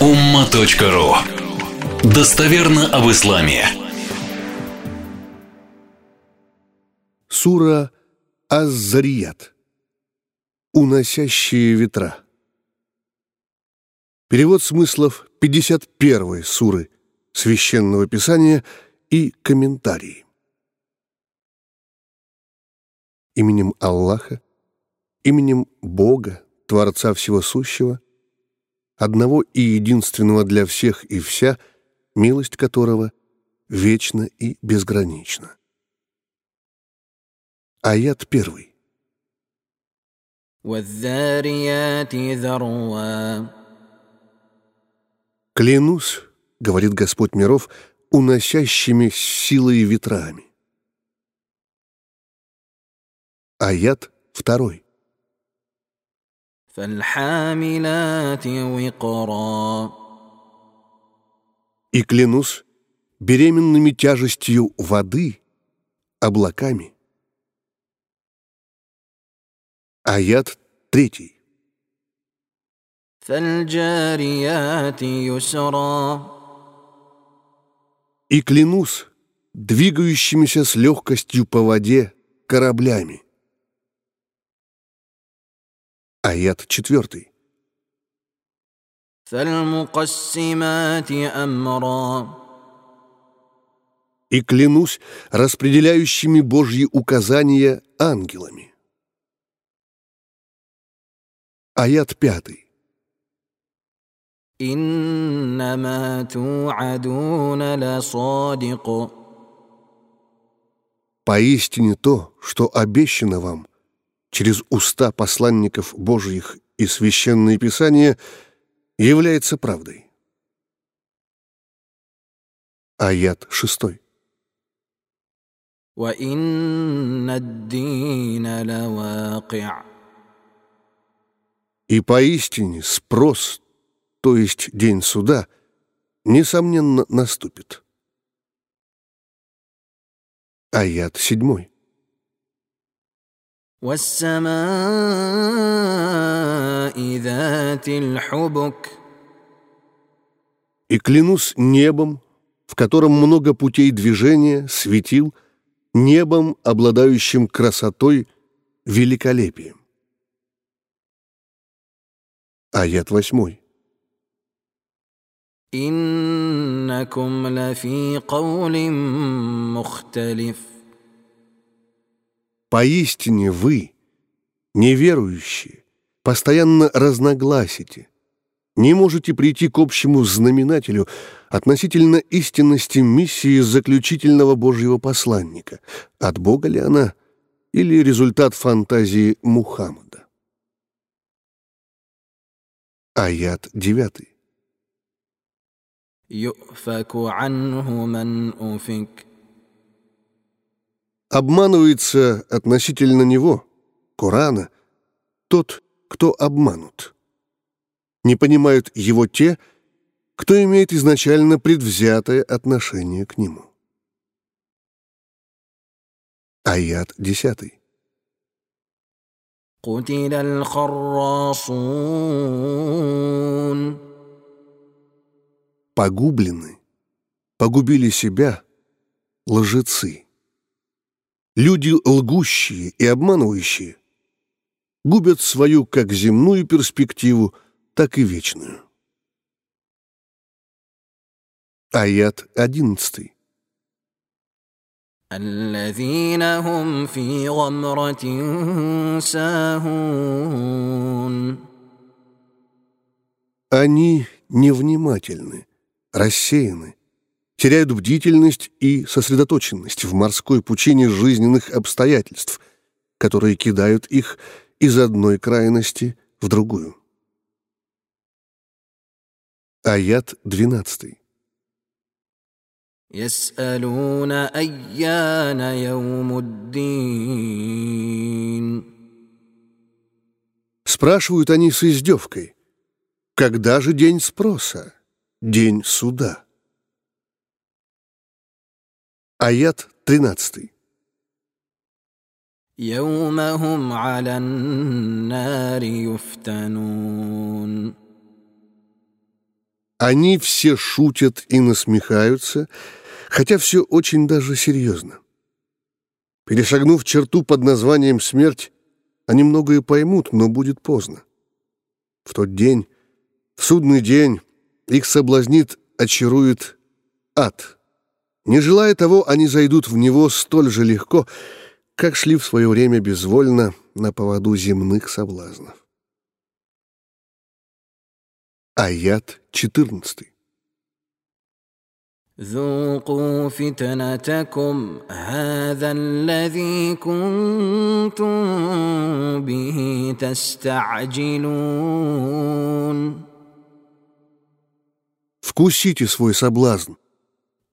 umma.ru Достоверно об исламе. Сура Аз-Зарият. Уносящие ветра. Перевод смыслов 51 суры Священного Писания и комментарии. Именем Аллаха, именем Бога, Творца Всего Сущего, одного и единственного для всех и вся, милость которого вечна и безгранична. Аят первый. «Клянусь, — говорит Господь миров, — уносящими силой ветрами». Аят второй. فالحاملات وقرا «И клянусь беременными тяжестью воды, облаками». Аят третий. فالجاريات يسرا «И клянусь двигающимися с легкостью по воде кораблями». Аят четвертый. فالمقسمات أمرا «И клянусь распределяющими Божьи указания ангелами». Аят пятый. إنما توعدون لصادق Поистине то, что обещано вам через уста посланников Божьих и священные писания является правдой. Аят шестой. И поистине спрос, то есть день суда, несомненно наступит. Аят седьмой. والسماء ذات الحبك И клянусь небом, в котором много путей движения, светил, небом, обладающим красотой, великолепием. Аят восьмой. إنكم لفي قول مختلف Поистине вы, неверующие, постоянно разногласите, не можете прийти к общему знаменателю относительно истинности миссии заключительного Божьего посланника, от Бога ли она или результат фантазии Мухаммада. Аят девятый. يؤفك عنه من أفك Обманывается относительно него, Корана, тот, кто обманут. Не понимают его те, кто имеет изначально предвзятое отношение к нему. Аят десятый. قتل الخراصون Погублены, погубили себя лжецы. Люди лгущие и обманывающие губят свою как земную перспективу, так и вечную. Аят одиннадцатый. الذين هم في غمرة ساهون Они невнимательны, рассеяны, теряют бдительность и сосредоточенность в морской пучине жизненных обстоятельств, которые кидают их из одной крайности в другую. Аят 12. يسألون أيان يوم الدين Спрашивают они с издевкой, когда же день спроса, день суда? Аят 13. يوم هم على النار يفتنون Они все шутят и насмехаются, хотя все очень даже серьезно. Перешагнув черту под названием «смерть», они многое поймут, но будет поздно. В тот день, в судный день, их соблазнит, очарует ад. Не желая того, они зайдут в него столь же легко, как шли в свое время безвольно на поводу земных соблазнов. Аят 14. ذوقوا فتنتكم هذا الذي كنتم به تستعجلون Вкусите свой соблазн,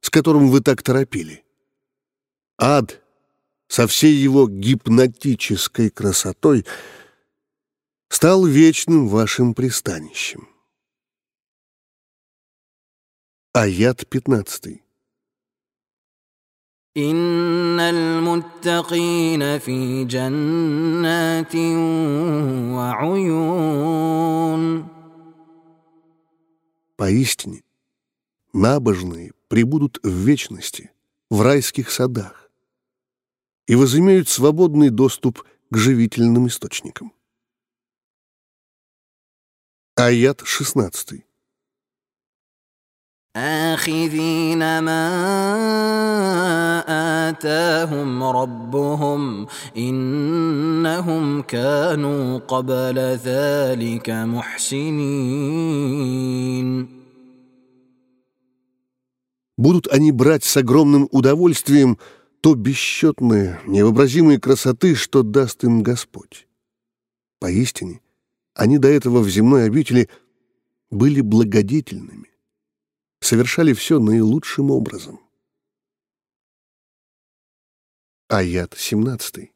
с которым вы так торопили. Ад со всей его гипнотической красотой стал вечным вашим пристанищем. Аят 15. إن المتقين في جنات وعيون Поистине, набожные прибудут в вечности, в райских садах, и возымеют свободный доступ к живительным источникам. Аят 16. آخذين ما آتاهم ربهم إنهم كانوا قبل ذلك محسنين Будут они брать с огромным удовольствием то бесчетное, невообразимые красоты, что даст им Господь. Поистине, они до этого в земной обители были благодетельными, совершали все наилучшим образом. Аят 17.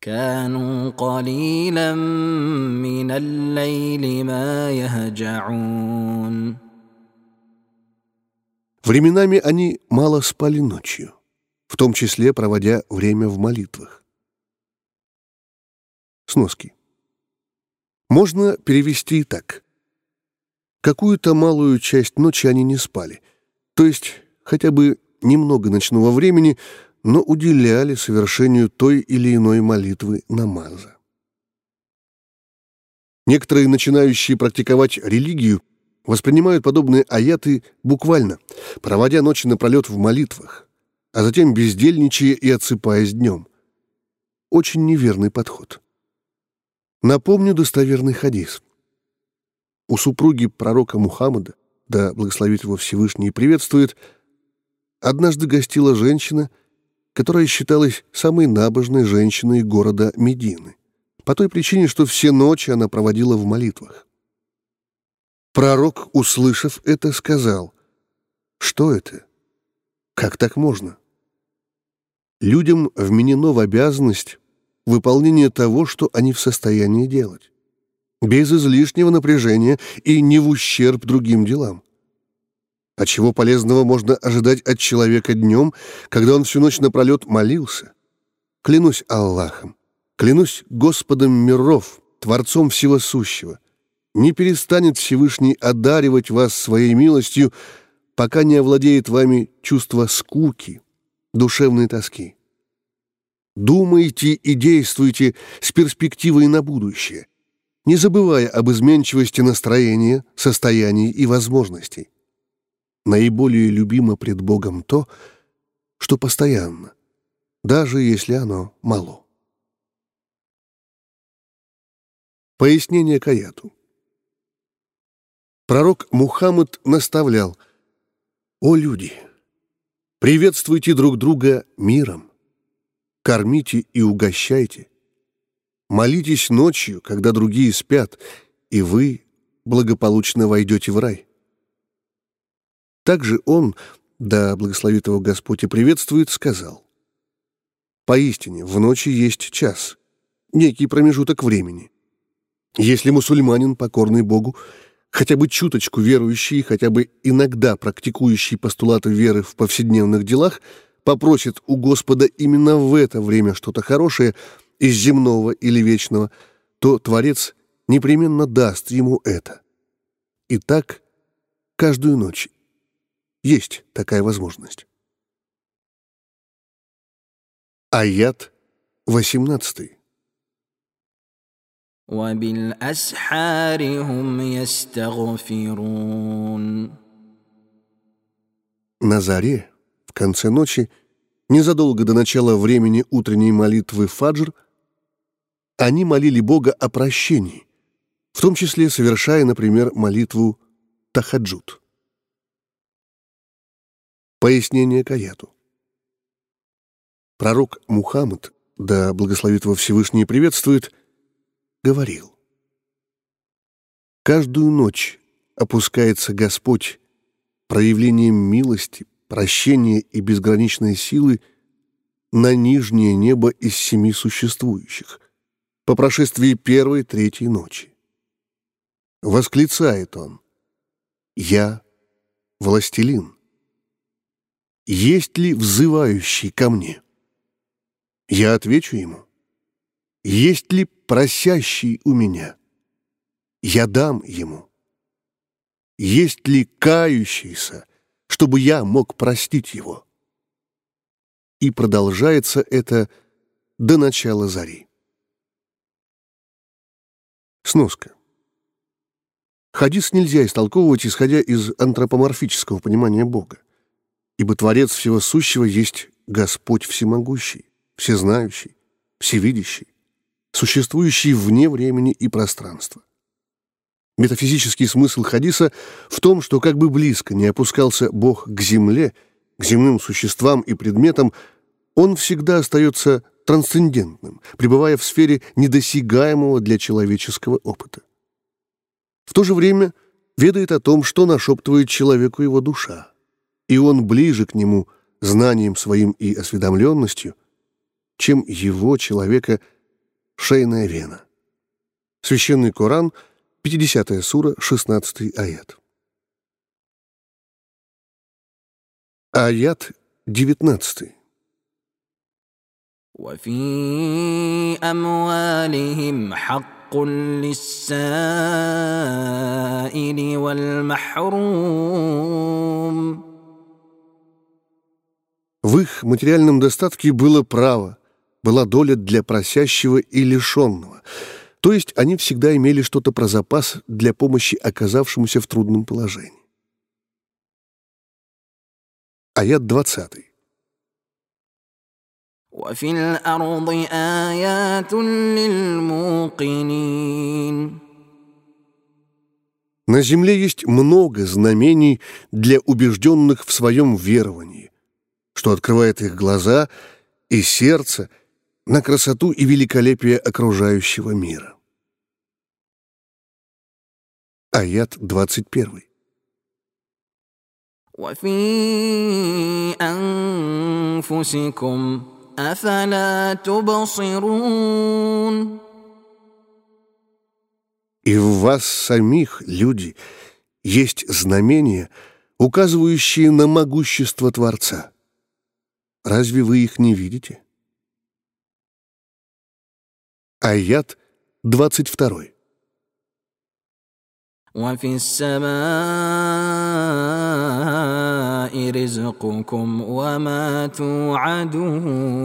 كانوا قليلا من الليل ما يهجعون Временами они мало спали ночью, в том числе проводя время в молитвах. Сноски. Можно перевести и так. Какую-то малую часть ночи они не спали, то есть хотя бы немного ночного времени, но уделяли совершению той или иной молитвы намаза. Некоторые начинающие практиковать религию воспринимают подобные аяты буквально, проводя ночи напролет в молитвах, а затем бездельничая и отсыпаясь днем. Очень неверный подход. Напомню достоверный хадис. У супруги пророка Мухаммада, да благословит его Всевышний и приветствует, однажды гостила женщина, которая считалась самой набожной женщиной города Медины, по той причине, что все ночи она проводила в молитвах. Пророк, услышав это, сказал, «Что это? Как так можно?» Людям вменено в обязанность выполнение того, что они в состоянии делать, без излишнего напряжения и не в ущерб другим делам. А чего полезного можно ожидать от человека днем, когда он всю ночь напролет молился? Клянусь Аллахом, клянусь Господом миров, Творцом Всего Сущего, не перестанет Всевышний одаривать вас своей милостью, пока не овладеет вами чувство скуки, душевной тоски. Думайте и действуйте с перспективой на будущее, не забывая об изменчивости настроения, состояний и возможностей. Наиболее любимо пред Богом то, что постоянно, даже если оно мало. Пояснение к аяту. Пророк Мухаммад наставлял «О люди, приветствуйте друг друга миром, кормите и угощайте, молитесь ночью, когда другие спят, и вы благополучно войдете в рай». Также он, да благословит его Господь и приветствует, сказал «Поистине, в ночи есть час, некий промежуток времени. Если мусульманин, покорный Богу, хотя бы чуточку верующий, хотя бы иногда практикующий постулаты веры в повседневных делах, попросит у Господа именно в это время что-то хорошее из земного или вечного, то Творец непременно даст ему это. И так каждую ночь. Есть такая возможность. Аят 18. وبالأسحار هم يستغفرون На заре, в конце ночи, незадолго до начала времени утренней молитвы фаджр, они молили Бога о прощении, в том числе совершая, например, молитву Тахаджуд. Пояснение к аяту. Пророк Мухаммад, да благословит его Всевышний приветствует, говорил, «Каждую ночь опускается Господь проявлением милости, прощения и безграничной силы на нижнее небо из семи существующих по прошествии первой третьей ночи. Восклицает он, «Я властелин. Есть ли взывающий ко мне?» Я отвечу ему, «Есть ли просящий у меня?» Я дам ему. Есть ли кающийся, чтобы я мог простить его? И продолжается это до начала зари. Сноска. Хадис нельзя истолковывать, исходя из антропоморфического понимания Бога, ибо Творец Всего Сущего есть Господь Всемогущий, Всезнающий, Всевидящий, существующий вне времени и пространства. Метафизический смысл хадиса в том, что как бы близко не опускался Бог к земле, к земным существам и предметам, он всегда остается трансцендентным, пребывая в сфере недосягаемого для человеческого опыта. В то же время ведает о том, что нашептывает человеку его душа, и он ближе к нему знанием своим и осведомленностью, чем его, человека, шейная вена. Священный Коран — 50 сура, 16 аят. Аят 19. وفي أموالهم حق للسائل والمحروم В их материальном достатке было право, была доля для просящего и лишенного — то есть они всегда имели что-то про запас для помощи оказавшемуся в трудном положении. Аят 20. وفي الأرض آيات للموقنين На земле есть много знамений для убежденных в своем веровании, что открывает их глаза и сердце – на красоту и великолепие окружающего мира. Аят 21. وفي أنفسكم أفلا تبصرون И в вас самих, люди, есть знамения, указывающие на могущество Творца. Разве вы их не видите? Аят 22. وفي السماء رزقكم وما توعدون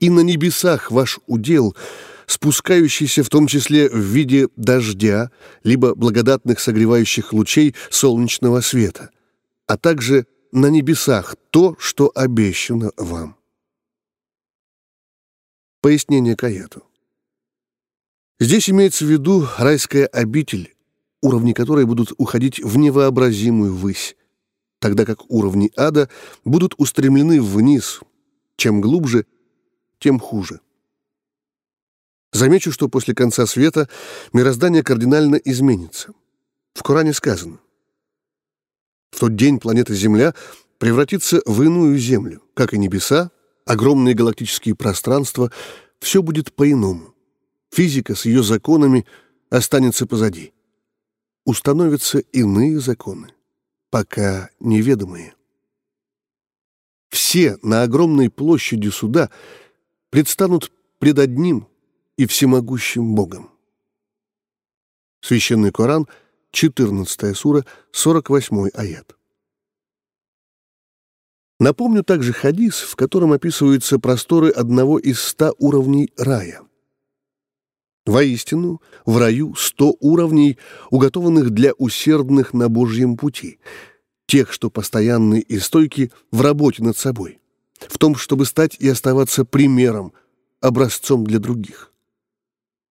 И на небесах ваш удел, спускающийся в том числе в виде дождя, либо благодатных согревающих лучей солнечного света, а также на небесах то, что обещано вам. Пояснение к аяту. Здесь имеется в виду райская обитель, уровни которой будут уходить в невообразимую высь, тогда как уровни ада будут устремлены вниз. Чем глубже, тем хуже. Замечу, что после конца света мироздание кардинально изменится. В Коране сказано, в тот день планета Земля превратится в иную Землю, как и небеса, огромные галактические пространства, все будет по-иному. Физика с ее законами останется позади. Установятся иные законы, пока неведомые. Все на огромной площади суда предстанут пред одним и всемогущим Богом. Священный Коран, 14 сура, 48 аят. Напомню также хадис, в котором описываются просторы одного из ста уровней рая. Воистину, в раю сто уровней, уготованных для усердных на Божьем пути, тех, что постоянны и стойки в работе над собой, в том, чтобы стать и оставаться примером, образцом для других.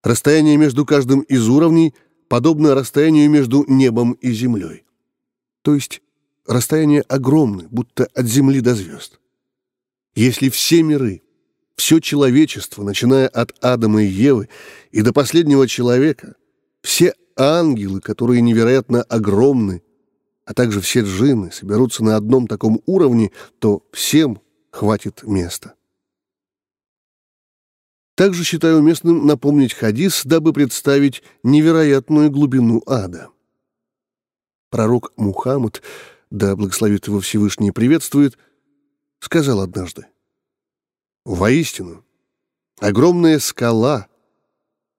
Расстояние между каждым из уровней подобно расстоянию между небом и землей. То есть расстояние огромное, будто от земли до звезд. Если все миры, все человечество, начиная от Адама и Евы и до последнего человека, все ангелы, которые невероятно огромны, а также все джинны соберутся на одном таком уровне, то всем хватит места. Также считаю уместным напомнить хадис, дабы представить невероятную глубину ада. Пророк Мухаммад, да благословит его Всевышний приветствует, сказал однажды, «Воистину, огромная скала,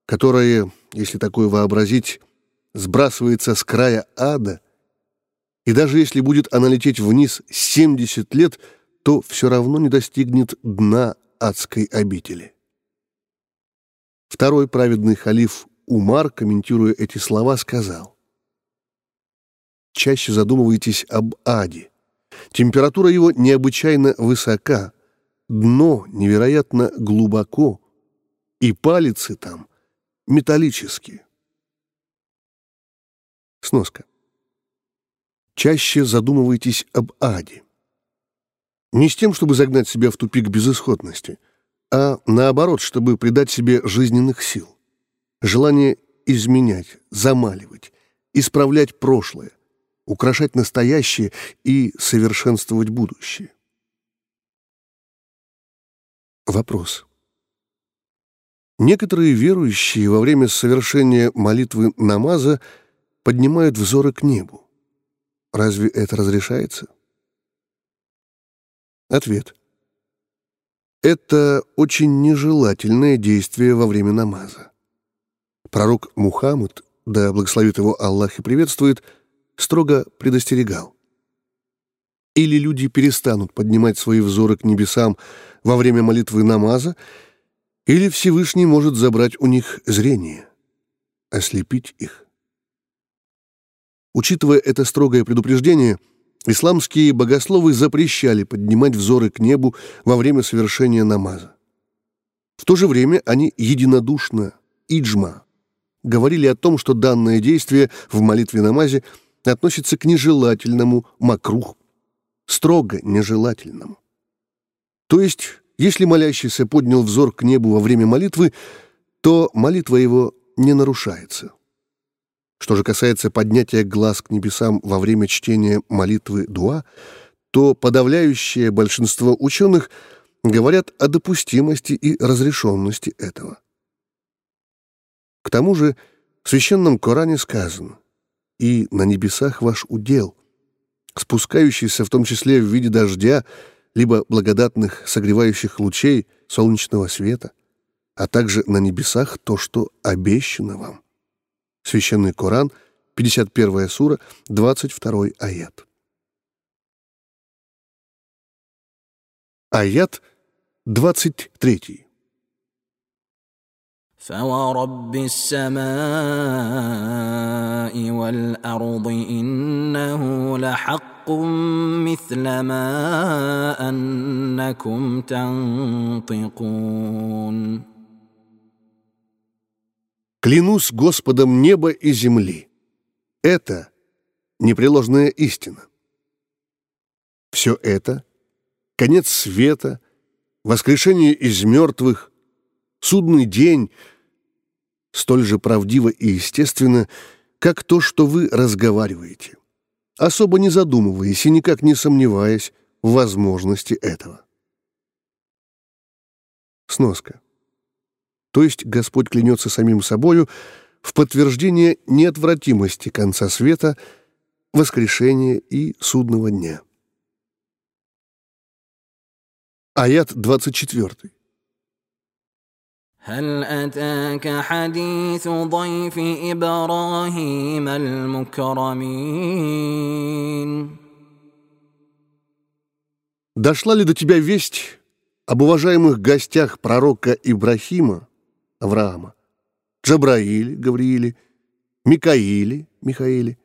которая, если такое вообразить, сбрасывается с края ада, и даже если будет она лететь вниз 70 лет, то все равно не достигнет дна адской обители». Второй праведный халиф Умар, комментируя эти слова, сказал, «Чаще задумывайтесь об аде. Температура его необычайно высока, дно невероятно глубоко, и палицы там металлические». Сноска. Чаще задумывайтесь об аде. Не с тем, чтобы загнать себя в тупик безысходности – а наоборот, чтобы придать себе жизненных сил. Желание изменять, замаливать, исправлять прошлое, украшать настоящее и совершенствовать будущее. Вопрос. Некоторые верующие во время совершения молитвы намаза поднимают взоры к небу. Разве это разрешается? Ответ. Это очень нежелательное действие во время намаза. Пророк Мухаммад, да благословит его Аллах и приветствует, строго предостерегал. Или люди перестанут поднимать свои взоры к небесам во время молитвы намаза, или Всевышний может забрать у них зрение, ослепить их. Учитывая это строгое предупреждение, Исламские богословы запрещали поднимать взоры к небу во время совершения намаза. В то же время они единодушно, иджма, говорили о том, что данное действие в молитве намазе относится к нежелательному макрух, строго нежелательному. То есть, если молящийся поднял взор к небу во время молитвы, то молитва его не нарушается. Что же касается поднятия глаз к небесам во время чтения молитвы Дуа, то подавляющее большинство ученых говорят о допустимости и разрешенности этого. К тому же в Священном Коране сказано «И на небесах ваш удел», спускающийся в том числе в виде дождя, либо благодатных согревающих лучей солнечного света, а также на небесах то, что обещано вам. Священный Коран, 51 сура, 22 аят. Аят 23. فورب السماء والأرض إنه لحق مثل ما أنكم تنطقون Клянусь Господом неба и земли. Это непреложная истина. Все это — конец света, воскрешение из мертвых, судный день — столь же правдиво и естественно, как то, что вы разговариваете, особо не задумываясь и никак не сомневаясь в возможности этого. Сноска то есть Господь клянется самим собою в подтверждение неотвратимости конца света, воскрешения и судного дня. Аят 24. هل أتاك حديث ضيف إبراهيم المكرمين Дошла ли до тебя весть об уважаемых гостях пророка Ибрахима, Авраама, Джабраиле, Гаврииле, Микаиле, Михаиле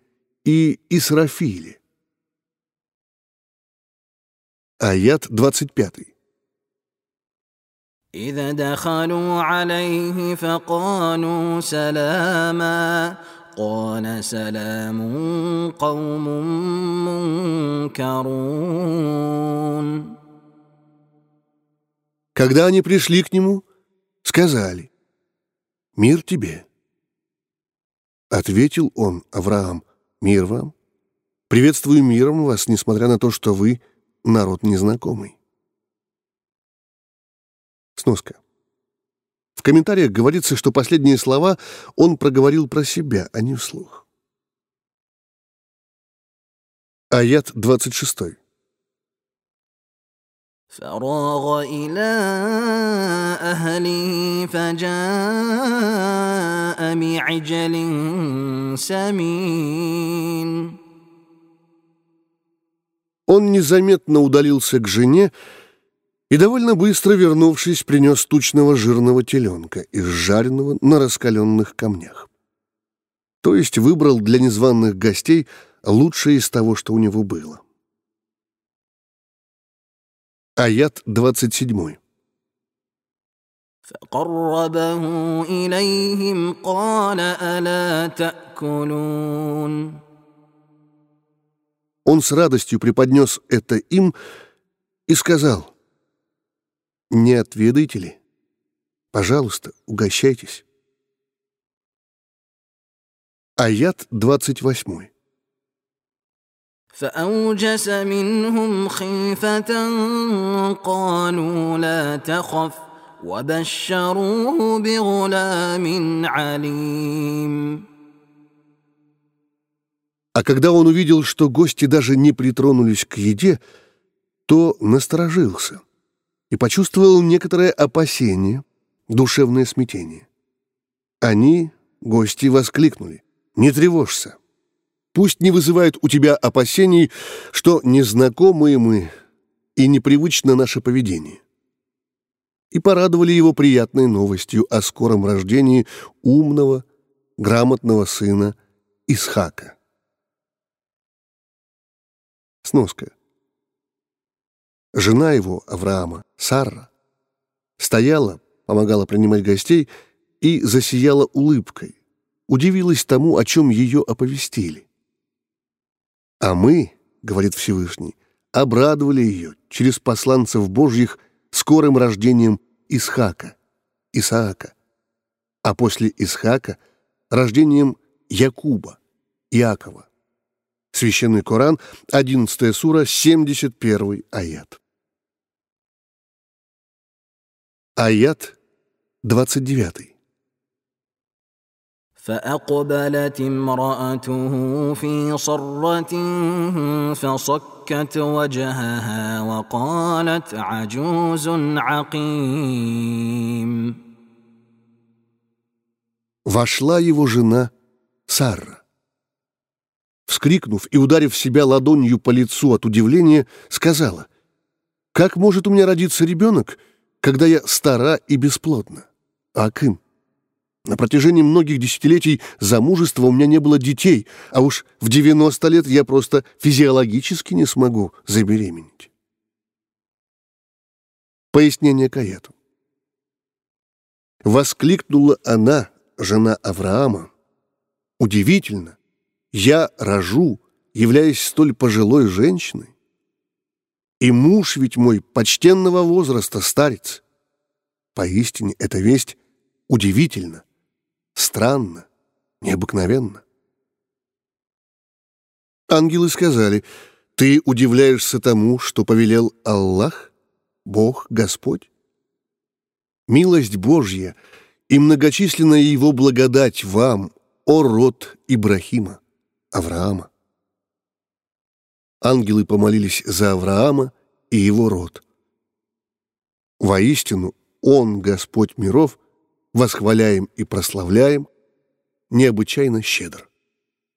и Исрафиле? Аят 25. إذا دخلوا عليه فقالوا سلاما قال سلام قوم منكرون Когда они пришли к нему, сказали, «Мир тебе». Ответил он, Авраам, «Мир вам. Приветствую миром вас, несмотря на то, что вы народ незнакомый». Сноска. В комментариях говорится, что последние слова он проговорил про себя, а не вслух. Аят 26. فراغ إلى أهله فجاء بعجل سمين Он незаметно удалился к жене и довольно быстро, вернувшись, принес тучного жирного теленка, изжаренного на раскаленных камнях. То есть выбрал для незваных гостей лучшее из того, что у него было. Аят 27. فقربه إليهم قال ألا تأكلون Он с радостью преподнес это им и сказал, «Не отведаете ли? Пожалуйста, угощайтесь». Аят 28. فأوجس منهم خيفة قالوا لا تخف وبشروه بغلام عليم А когда он увидел, что гости даже не притронулись к еде, то насторожился и почувствовал некоторое опасение, душевное смятение. Они, гости, воскликнули «Не тревожься! Пусть не вызывает у тебя опасений, что незнакомые мы и непривычно наше поведение» и порадовали его приятной новостью о скором рождении умного, грамотного сына Исхака. Сноска. Жена его, Авраама, Сарра, стояла, помогала принимать гостей и засияла улыбкой, удивилась тому, о чем ее оповестили. «А мы, — говорит Всевышний, — обрадовали ее через посланцев Божьих скорым рождением Исхака, Исаака, а после Исхака — рождением Якуба, Иакова. Священный Коран, 11 сура, 71 аят. Аят 29. فأقبلت امرأته في صرة فصكت وجهها وقالت عجوز عقيم Вошла его жена Сарра. Вскрикнув и ударив себя ладонью по лицу от удивления, сказала, «Как может у меня родиться ребенок, когда я стара и бесплодна? Акым, на протяжении многих десятилетий замужества у меня не было детей, а уж в 90 лет я просто физиологически не смогу забеременеть. Пояснение к аяту. Воскликнула она, жена Авраама. Удивительно, я рожу, являясь столь пожилой женщиной. И муж ведь мой почтенного возраста, старец. Поистине эта весть удивительна странно, необыкновенно. Ангелы сказали, «Ты удивляешься тому, что повелел Аллах, Бог, Господь? Милость Божья и многочисленная Его благодать вам, о род Ибрахима, Авраама». Ангелы помолились за Авраама и его род. Воистину, Он, Господь миров, восхваляем и прославляем, необычайно щедр.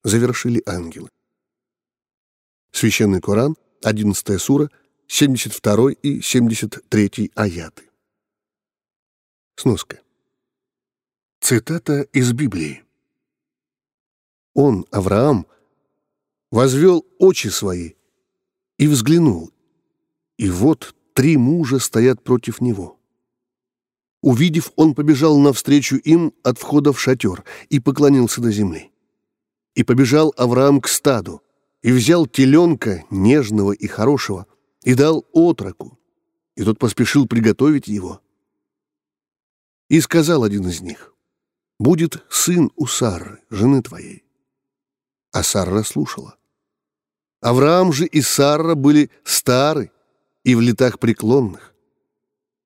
Завершили ангелы. Священный Коран, 11 сура, 72 и 73 аяты. Сноска. Цитата из Библии. Он, Авраам, возвел очи свои и взглянул, и вот три мужа стоят против него. Увидев, он побежал навстречу им от входа в шатер и поклонился до земли. И побежал Авраам к стаду, и взял теленка, нежного и хорошего, и дал отроку, и тот поспешил приготовить его. И сказал один из них, «Будет сын у Сары, жены твоей». А Сара слушала. Авраам же и Сара были стары и в летах преклонных,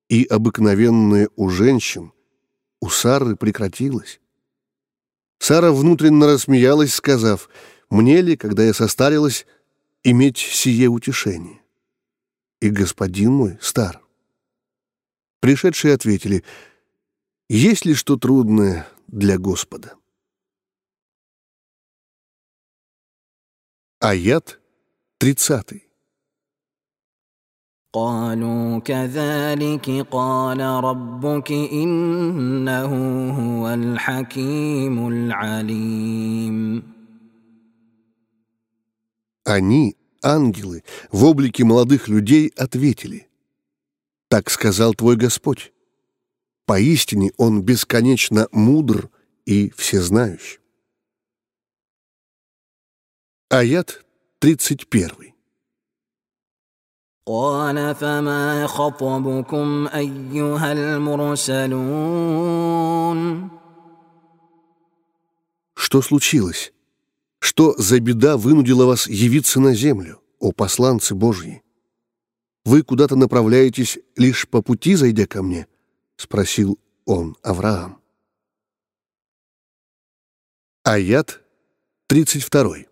и обыкновенное у женщин у Сары прекратилось. Сара внутренно рассмеялась, сказав, «Мне ли, когда я состарилась, иметь сие утешение?» И господин мой стар. Пришедшие ответили, «Есть ли что трудное для Господа?» Аят тридцатый. قالوا كذلك قال ربك إنه هو الحكيم العليم Они, ангелы, в облике молодых людей ответили. Так сказал твой Господь. Поистине Он бесконечно мудр и всезнающий. Аят 31. قال فما خطبكم أيها المرسلون Что случилось? Что за беда вынудила вас явиться на землю, о посланцы Божьи? Вы куда-то направляетесь лишь по пути, зайдя ко мне? Спросил он Авраам. Аят 32.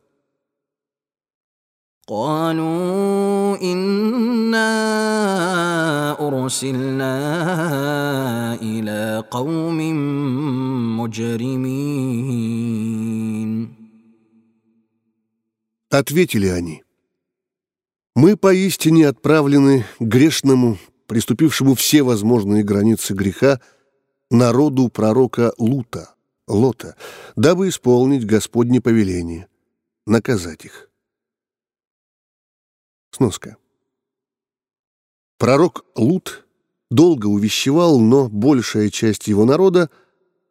قالوا إنا أرسلنا إلى قوم مجرمين Ответили они. Мы поистине отправлены грешному, приступившему все возможные границы греха, народу пророка Лута, Лота, дабы исполнить Господне повеление, наказать их. Сноска. Пророк Лут долго увещевал, но большая часть его народа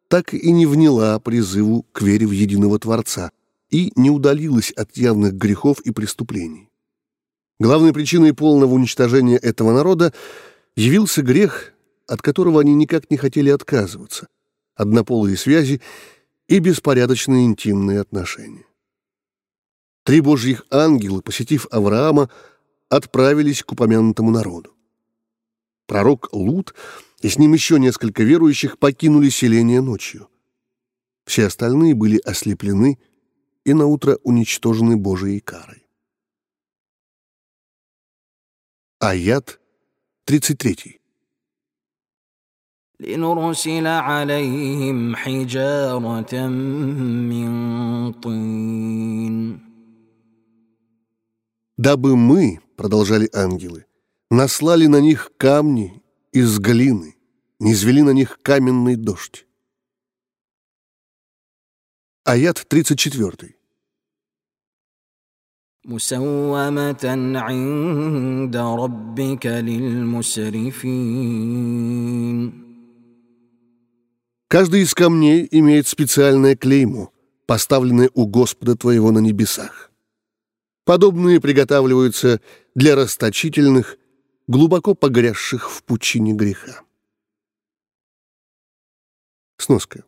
так и не вняла призыву к вере в единого Творца и не удалилась от явных грехов и преступлений. Главной причиной полного уничтожения этого народа явился грех, от которого они никак не хотели отказываться, однополые связи и беспорядочные интимные отношения. Три божьих ангела, посетив Авраама, отправились к упомянутому народу. Пророк Лут и с ним еще несколько верующих покинули селение ночью. Все остальные были ослеплены и наутро уничтожены Божией карой. Аят 33. لنرسل عليهم حجارة من طين «Дабы мы, — продолжали ангелы, — наслали на них камни из глины, низвели на них каменный дождь». Аят 34. مسومة عند ربك للمسرفين Каждый из камней имеет специальное клеймо, поставленное у Господа твоего на небесах. Подобные приготавливаются для расточительных, глубоко погрязших в пучине греха. Сноска.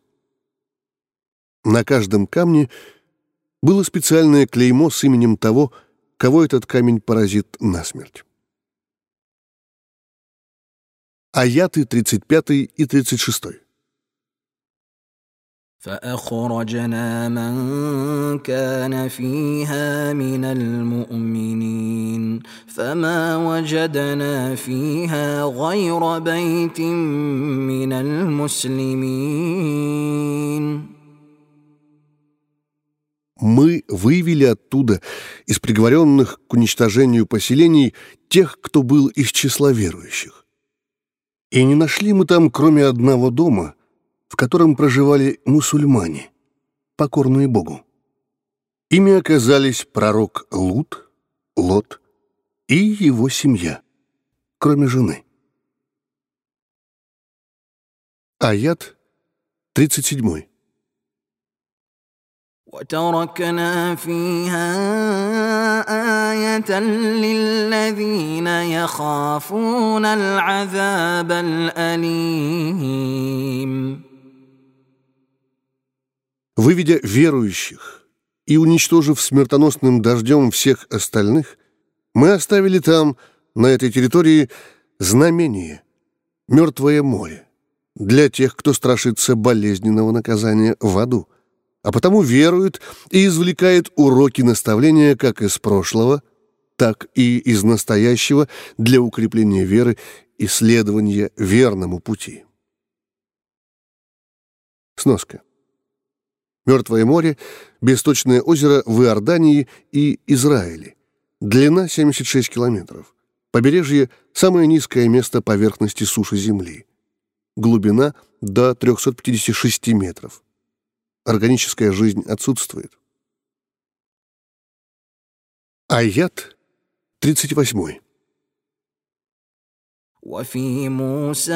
На каждом камне было специальное клеймо с именем того, кого этот камень поразит насмерть. Аяты 35 и 36. فأخرجنا من كان فيها من المؤمنين فما وجدنا فيها غير بيت من المسلمين Мы вывели оттуда, из приговоренных к уничтожению поселений, тех, кто был из числа верующих. И не нашли мы там, кроме одного дома, в котором проживали мусульмане, покорные Богу. Ими оказались пророк Лут, Лот и его семья, кроме жены. Аят 37. وتركنا فيها آية للذين يخافون العذاب الأليم Выведя верующих и уничтожив смертоносным дождем всех остальных, мы оставили там, на этой территории, знамение, мертвое море, для тех, кто страшится болезненного наказания в аду а потому верует и извлекает уроки наставления как из прошлого, так и из настоящего для укрепления веры и следования верному пути. Сноска. Мертвое море, Бесточное озеро в Иордании и Израиле. Длина 76 километров. Побережье – самое низкое место поверхности суши Земли. Глубина – до 356 метров органическая жизнь отсутствует. Аят 38. وفي موسى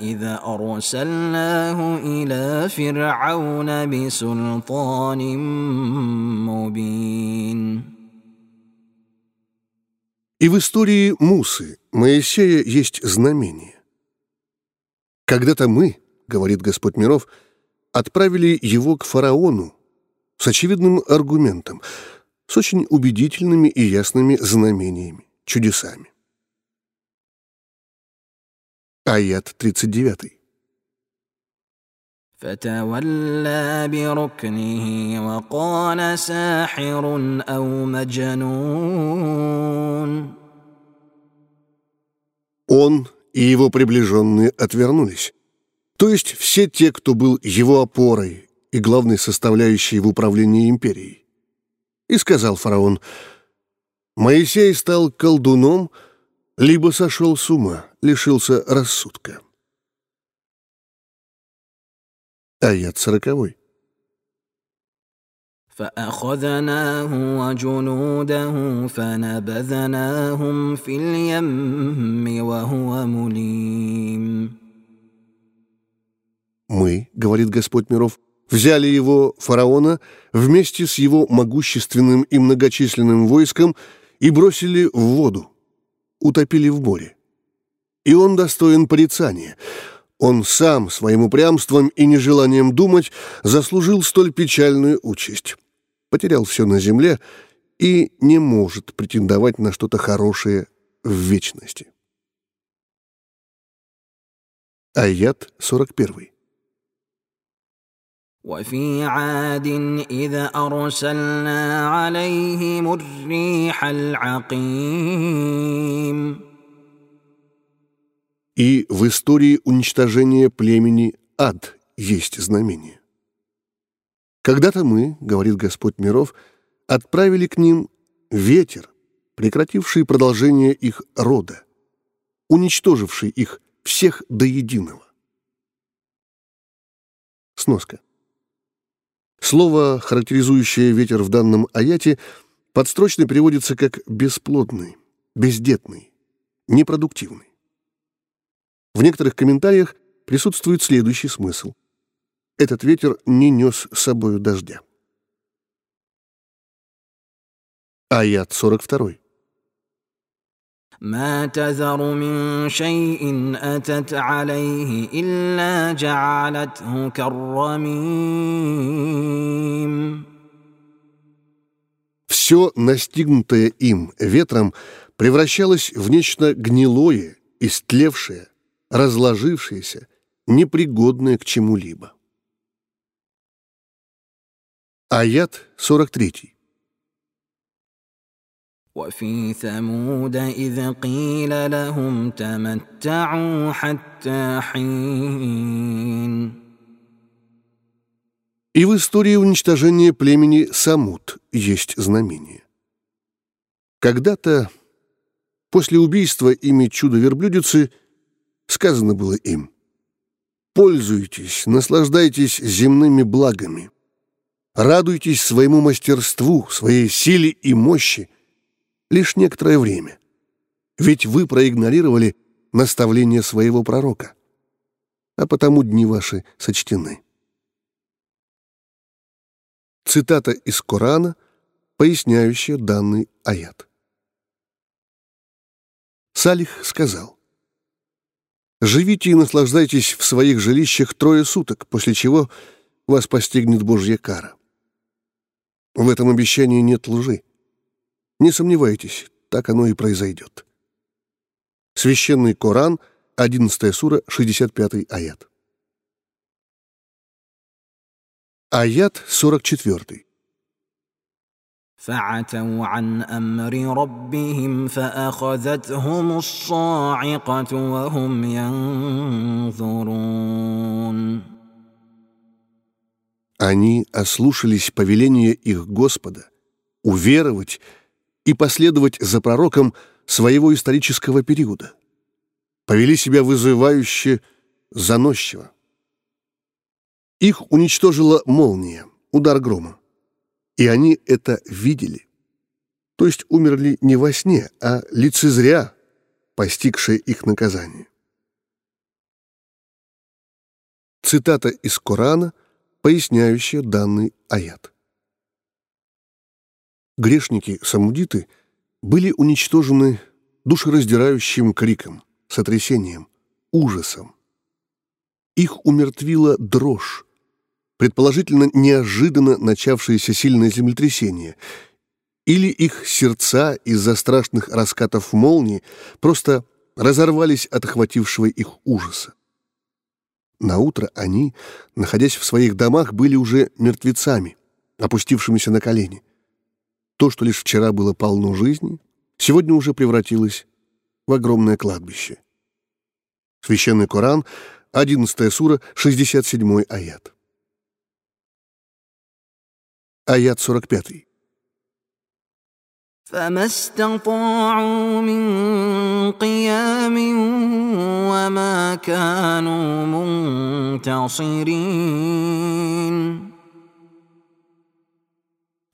إذا أرسلناه إلى فرعون بسلطان مبين И в истории Мусы, Моисея, есть знамение. Когда-то мы, говорит Господь миров, — отправили его к фараону с очевидным аргументом, с очень убедительными и ясными знамениями, чудесами. Аят 39. فتولى بركنه وقال ساحر أو مجنون Он и его приближенные отвернулись. То есть все те, кто был его опорой и главной составляющей в управлении империей. И сказал фараон, «Моисей стал колдуном, либо сошел с ума, лишился рассудка». Аят сороковой. فأخذناه وجنوده فنبذناهم في اليم وهو مليم мы, говорит Господь миров, взяли его, фараона, вместе с его могущественным и многочисленным войском и бросили в воду, утопили в море. И он достоин порицания. Он сам своим упрямством и нежеланием думать заслужил столь печальную участь. Потерял все на земле и не может претендовать на что-то хорошее в вечности. Аят 41. وفي عاد إذا أرسلنا عليهم الريح العقيم и в истории уничтожения племени ад есть знамение. Когда-то мы, говорит Господь миров, отправили к ним ветер, прекративший продолжение их рода, уничтоживший их всех до единого. Сноска. Слово, характеризующее ветер в данном аяте, подстрочно переводится как «бесплодный», «бездетный», «непродуктивный». В некоторых комментариях присутствует следующий смысл. Этот ветер не нес с собою дождя. Аят 42. ما تذر من شيء أتت عليه إلا جعلته كالرميم Все настигнутое им ветром превращалось в нечто гнилое, истлевшее, разложившееся, непригодное к чему-либо. Аят 43. وفي ثمود إذ قيل لهم تمتعوا حتى حين И в истории уничтожения племени Самут есть знамение. Когда-то, после убийства ими чудо-верблюдицы, сказано было им «Пользуйтесь, наслаждайтесь земными благами, радуйтесь своему мастерству, своей силе и мощи, лишь некоторое время. Ведь вы проигнорировали наставление своего пророка, а потому дни ваши сочтены. Цитата из Корана, поясняющая данный аят. Салих сказал, «Живите и наслаждайтесь в своих жилищах трое суток, после чего вас постигнет Божья кара. В этом обещании нет лжи. Не сомневайтесь, так оно и произойдет. Священный Коран, 11 сура, 65 аят. Аят 44. فعتوا عن أمر ربهم فأخذتهم الصاعقة وهم ينظرون Они ослушались повеления их Господа, уверовать и последовать за пророком своего исторического периода. Повели себя вызывающе, заносчиво. Их уничтожила молния, удар грома. И они это видели. То есть умерли не во сне, а лицезря, постигшее их наказание. Цитата из Корана, поясняющая данный аят грешники-самудиты были уничтожены душераздирающим криком, сотрясением, ужасом. Их умертвила дрожь, предположительно неожиданно начавшееся сильное землетрясение, или их сердца из-за страшных раскатов молнии просто разорвались от охватившего их ужаса. На утро они, находясь в своих домах, были уже мертвецами, опустившимися на колени. То, что лишь вчера было полно жизни, сегодня уже превратилось в огромное кладбище. Священный Коран, 11 сура, 67 аят. Аят 45. فما استطاعوا من قيام وما كانوا منتصرين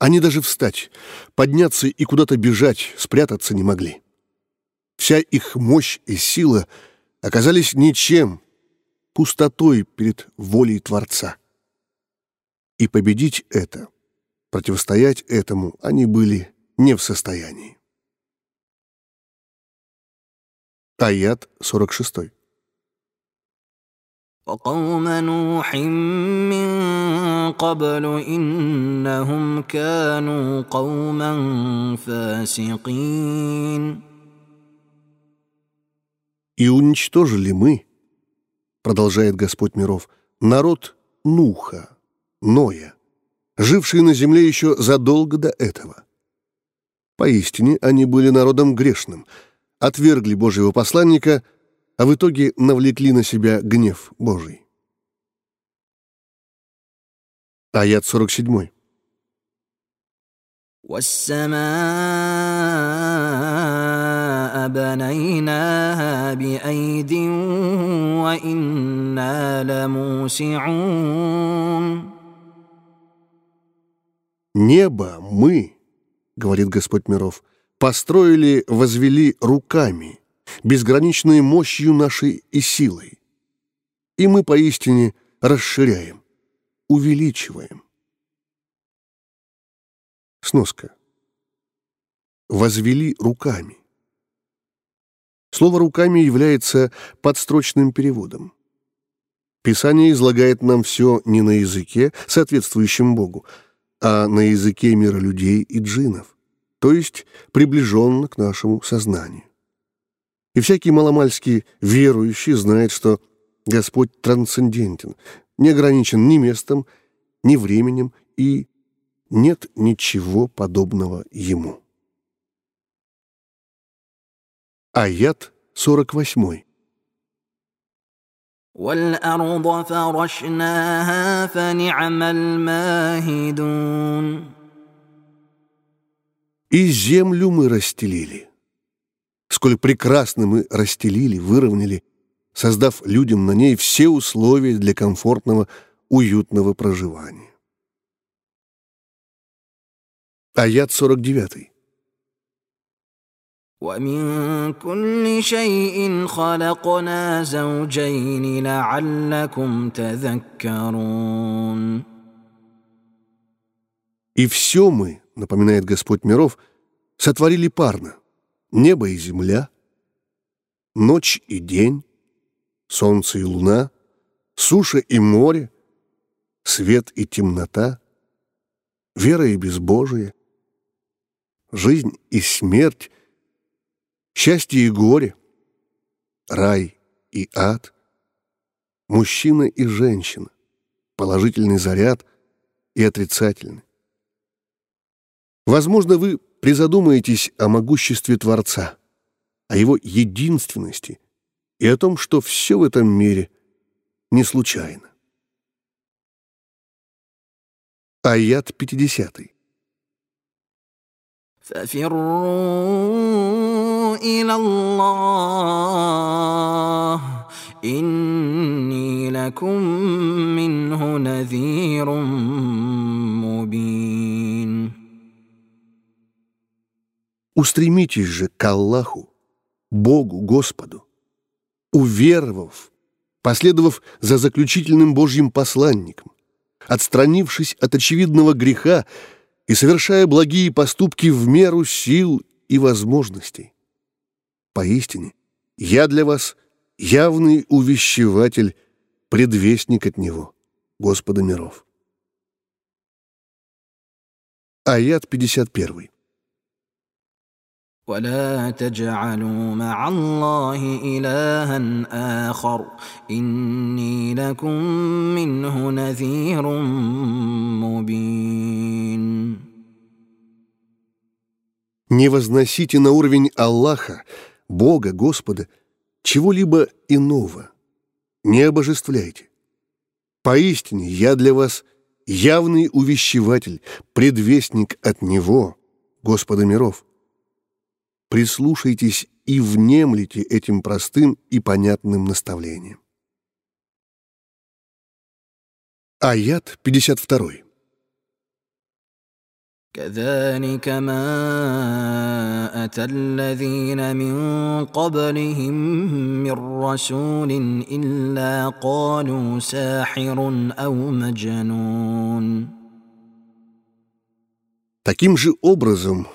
Они даже встать, подняться и куда-то бежать, спрятаться не могли. Вся их мощь и сила оказались ничем, пустотой перед волей Творца. И победить это, противостоять этому они были не в состоянии. Аят 46. وقوم نوح من قبل إنهم كانوا قوما فاسقين «И уничтожили мы, — продолжает Господь миров, — народ Нуха, Ноя, живший на земле еще задолго до этого. Поистине они были народом грешным, отвергли Божьего посланника — а в итоге навлекли на себя гнев Божий. Аят 47. والسماء بنيناها بأيد وإنا لموسعون «Небо мы, — говорит Господь миров, — построили, возвели руками, безграничной мощью нашей и силой. И мы поистине расширяем, увеличиваем. Сноска. Возвели руками. Слово «руками» является подстрочным переводом. Писание излагает нам все не на языке, соответствующем Богу, а на языке мира людей и джинов, то есть приближенно к нашему сознанию. И всякий маломальский верующий знает, что Господь трансцендентен, не ограничен ни местом, ни временем и нет ничего подобного ему. Аят 48. والأرض فرشناها فنعم الماهدون И землю мы расстелили. Сколь прекрасно мы расстелили, выровняли, создав людям на ней все условия для комфортного, уютного проживания. Аят 49. ومن كل شيء خلقنا زوجين لعلكم تذكرون И все мы, напоминает Господь миров, сотворили парно. Небо и земля, ночь и день, солнце и луна, суша и море, свет и темнота, вера и безбожие, жизнь и смерть, счастье и горе, рай и ад, мужчина и женщина, положительный заряд и отрицательный. Возможно, вы призадумаетесь о могуществе Творца, о его единственности и о том, что все в этом мире не случайно. Аят 50. ففروا إلى الله إني لكم منه نذير مبين Устремитесь же к Аллаху, Богу, Господу, уверовав, последовав за заключительным Божьим посланником, отстранившись от очевидного греха и совершая благие поступки в меру сил и возможностей. Поистине, я для вас явный увещеватель, предвестник от Него, Господа миров. Аят 51. ولا تجعلوا مع الله إلها آخر إني لكم منه نذير مبين Не возносите на уровень Аллаха, Бога, Господа, чего-либо иного. Не обожествляйте. Поистине я для вас явный увещеватель, предвестник от Него, Господа миров прислушайтесь и внемлите этим простым и понятным наставлением. Аят 52. كذلك ما أتى الذين من قبلهم من رسول إلا قالوا ساحر أو مجنون Таким же образом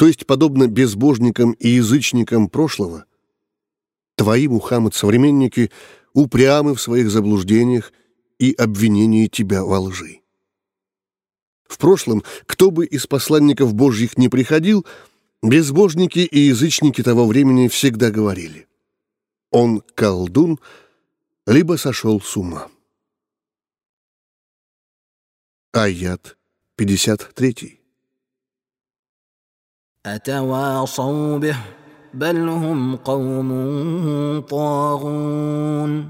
то есть, подобно безбожникам и язычникам прошлого, твои, Мухаммад, современники упрямы в своих заблуждениях и обвинении тебя во лжи. В прошлом, кто бы из посланников Божьих не приходил, безбожники и язычники того времени всегда говорили «Он колдун, либо сошел с ума». Аят 53 أتواصوا به بل هم قوم طاغون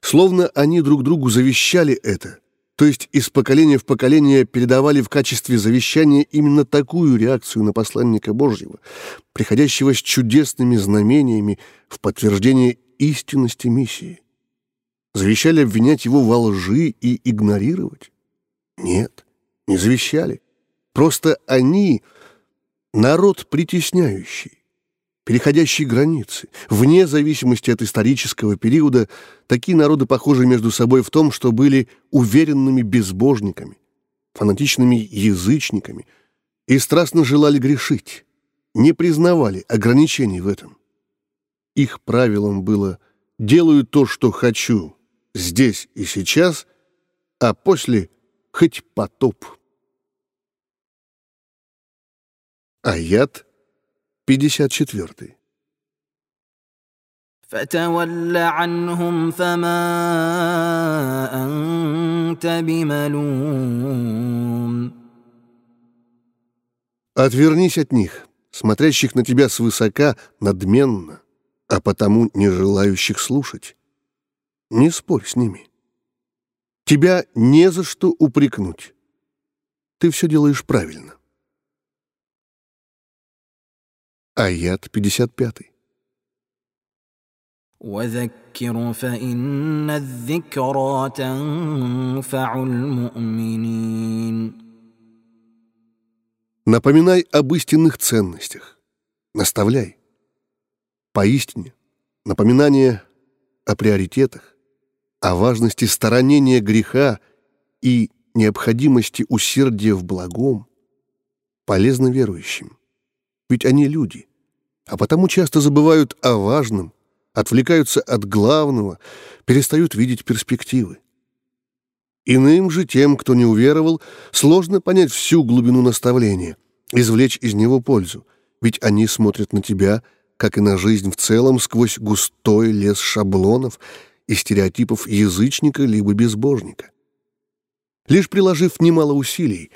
Словно они друг другу завещали это, то есть из поколения в поколение передавали в качестве завещания именно такую реакцию на посланника Божьего, приходящего с чудесными знамениями в подтверждение истинности миссии. Завещали обвинять его во лжи и игнорировать? Нет, не завещали. Просто они — народ притесняющий, переходящий границы. Вне зависимости от исторического периода, такие народы похожи между собой в том, что были уверенными безбожниками, фанатичными язычниками и страстно желали грешить, не признавали ограничений в этом. Их правилом было «делаю то, что хочу, здесь и сейчас, а после хоть потоп». Аят 54. فتول عنهم فما أنت بملوم Отвернись от них, смотрящих на тебя свысока, надменно, а потому не желающих слушать. Не спорь с ними. Тебя не за что упрекнуть. Ты все делаешь правильно. Аят 55. وذكر فإن الذكرى تنفع المؤمنين Напоминай об истинных ценностях. Наставляй. Поистине, напоминание о приоритетах, о важности сторонения греха и необходимости усердия в благом полезно верующим. Ведь они люди, а потому часто забывают о важном, отвлекаются от главного, перестают видеть перспективы. Иным же, тем, кто не уверовал, сложно понять всю глубину наставления, извлечь из него пользу, ведь они смотрят на тебя, как и на жизнь в целом, сквозь густой лес шаблонов и стереотипов язычника либо безбожника. Лишь приложив немало усилий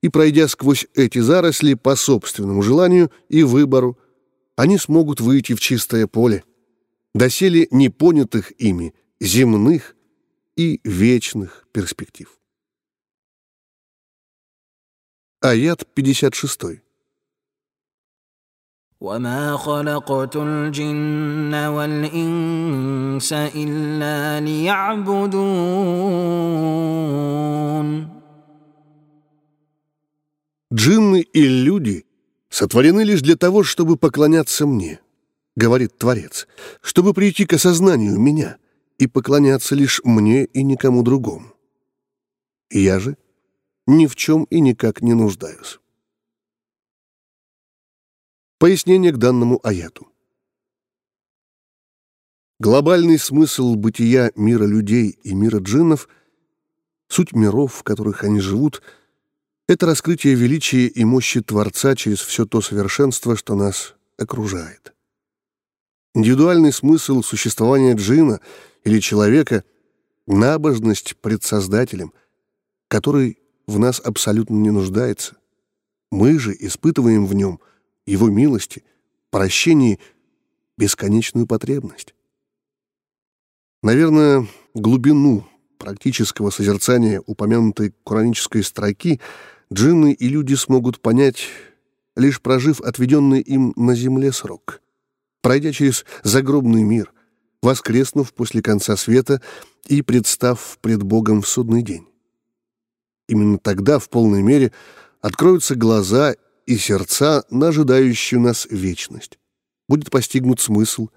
и пройдя сквозь эти заросли по собственному желанию и выбору, они смогут выйти в чистое поле, доселе непонятых ими земных и вечных перспектив. Аят 56. وما خلقت الجن والإنس إلا ليعبدون Джинны и люди сотворены лишь для того, чтобы поклоняться мне, говорит Творец, чтобы прийти к осознанию меня — и поклоняться лишь мне и никому другому. Я же ни в чем и никак не нуждаюсь. Пояснение к данному аяту. Глобальный смысл бытия мира людей и мира джиннов, суть миров, в которых они живут, это раскрытие величия и мощи Творца через все то совершенство, что нас окружает. Индивидуальный смысл существования джина — или человека набожность пред Создателем, который в нас абсолютно не нуждается. Мы же испытываем в нем его милости, прощении бесконечную потребность. Наверное, глубину практического созерцания упомянутой куранической строки джинны и люди смогут понять, лишь прожив отведенный им на земле срок, пройдя через загробный мир — воскреснув после конца света и представ пред Богом в судный день. Именно тогда в полной мере откроются глаза и сердца на ожидающую нас вечность. Будет постигнут смысл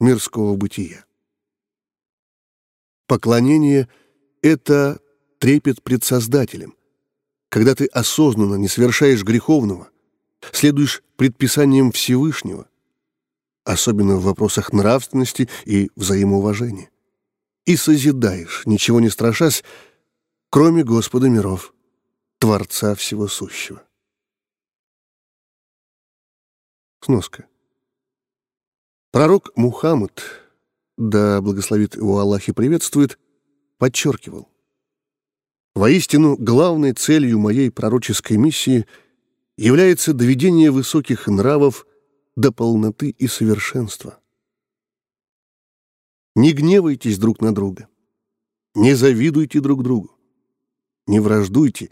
мирского бытия. Поклонение — это трепет пред Создателем, когда ты осознанно не совершаешь греховного, следуешь предписаниям Всевышнего, особенно в вопросах нравственности и взаимоуважения. И созидаешь, ничего не страшась, кроме Господа миров, Творца всего сущего. Сноска. Пророк Мухаммад, да благословит его Аллах и приветствует, подчеркивал, «Воистину, главной целью моей пророческой миссии является доведение высоких нравов до полноты и совершенства. Не гневайтесь друг на друга, не завидуйте друг другу, не враждуйте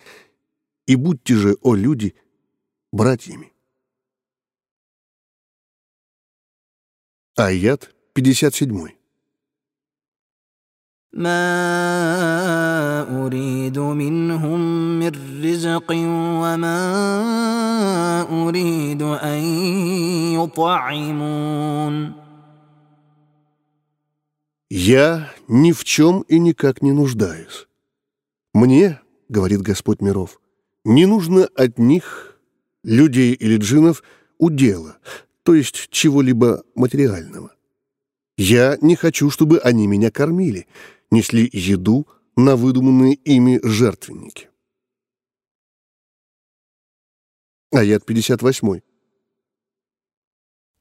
и будьте же, о люди, братьями. Аят 57. ما أريد منهم من رزق وما أريد أن يطعمون «Я ни в чем и никак не нуждаюсь. Мне, — говорит Господь миров, — не нужно от них, людей или джинов, удела, то есть чего-либо материального. Я не хочу, чтобы они меня кормили, несли еду на выдуманные ими жертвенники. Аят 58.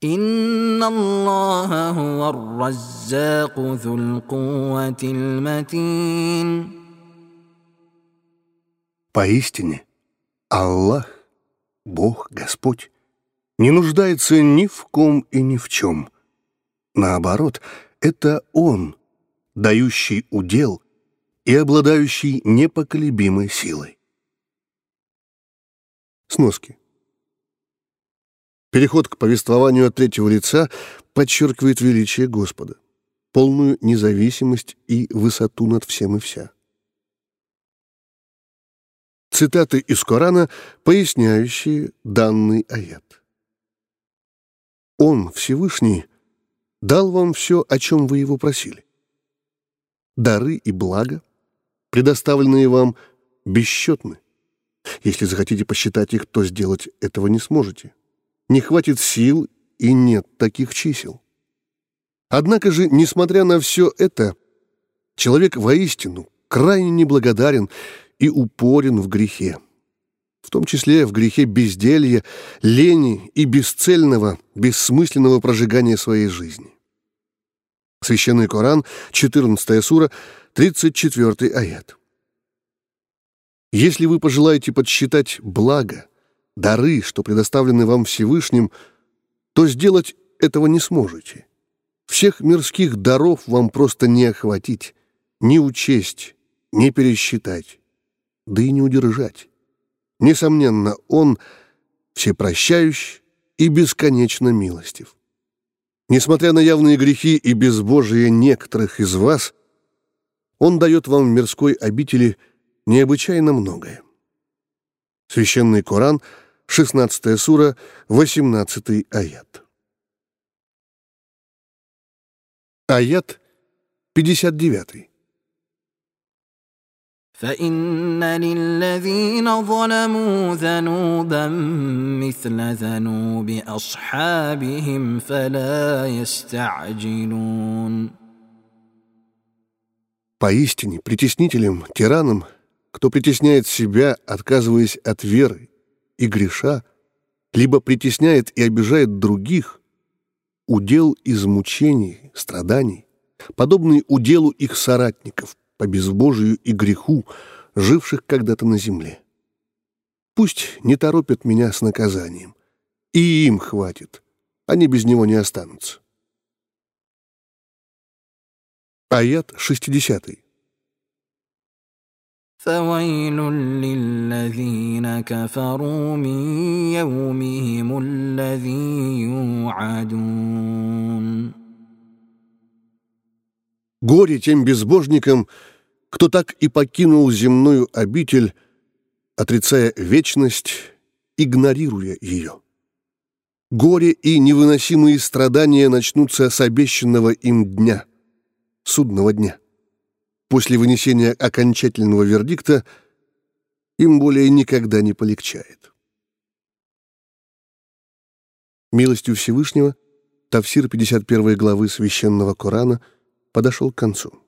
إن الله هو الرزاق ذو القوة المتين Поистине, Аллах, Бог, Господь, не нуждается ни в ком и ни в чем. Наоборот, это Он, дающий удел и обладающий непоколебимой силой. Сноски. Переход к повествованию от третьего лица подчеркивает величие Господа, полную независимость и высоту над всем и вся. Цитаты из Корана, поясняющие данный аят. «Он, Всевышний, дал вам все, о чем вы его просили. Дары и блага, предоставленные вам, бесчетны. Если захотите посчитать их, то сделать этого не сможете. Не хватит сил и нет таких чисел. Однако же, несмотря на все это, человек воистину крайне неблагодарен и упорен в грехе. В том числе в грехе безделья, лени и бесцельного, бессмысленного прожигания своей жизни. Священный Коран, 14 сура, 34 аят. Если вы пожелаете подсчитать благо, дары, что предоставлены вам Всевышним, то сделать этого не сможете. Всех мирских даров вам просто не охватить, не учесть, не пересчитать да и не удержать. Несомненно, Он всепрощающий и бесконечно милостив. Несмотря на явные грехи и безбожие некоторых из вас, Он дает вам в мирской обители необычайно многое. Священный Коран, 16 сура, 18 аят. Аят 59. فإن للذين ظلموا ذنوبا مثل ذنوب أصحابهم فلا يستعجلون Поистине, притеснителям, тиранам, кто притесняет себя, отказываясь от веры и греша, либо притесняет и обижает других, удел из мучений, страданий, подобный уделу их соратников, по безбожию и греху, живших когда-то на земле. Пусть не торопят меня с наказанием. И им хватит. Они без него не останутся. Аят 60. فويل للذين كفروا من يومهم الذي يوعدون Горе тем безбожникам, кто так и покинул земную обитель, отрицая вечность, игнорируя ее. Горе и невыносимые страдания начнутся с обещанного им дня, судного дня. После вынесения окончательного вердикта им более никогда не полегчает. Милостью Всевышнего, Тавсир 51 главы Священного Корана – подошел к концу.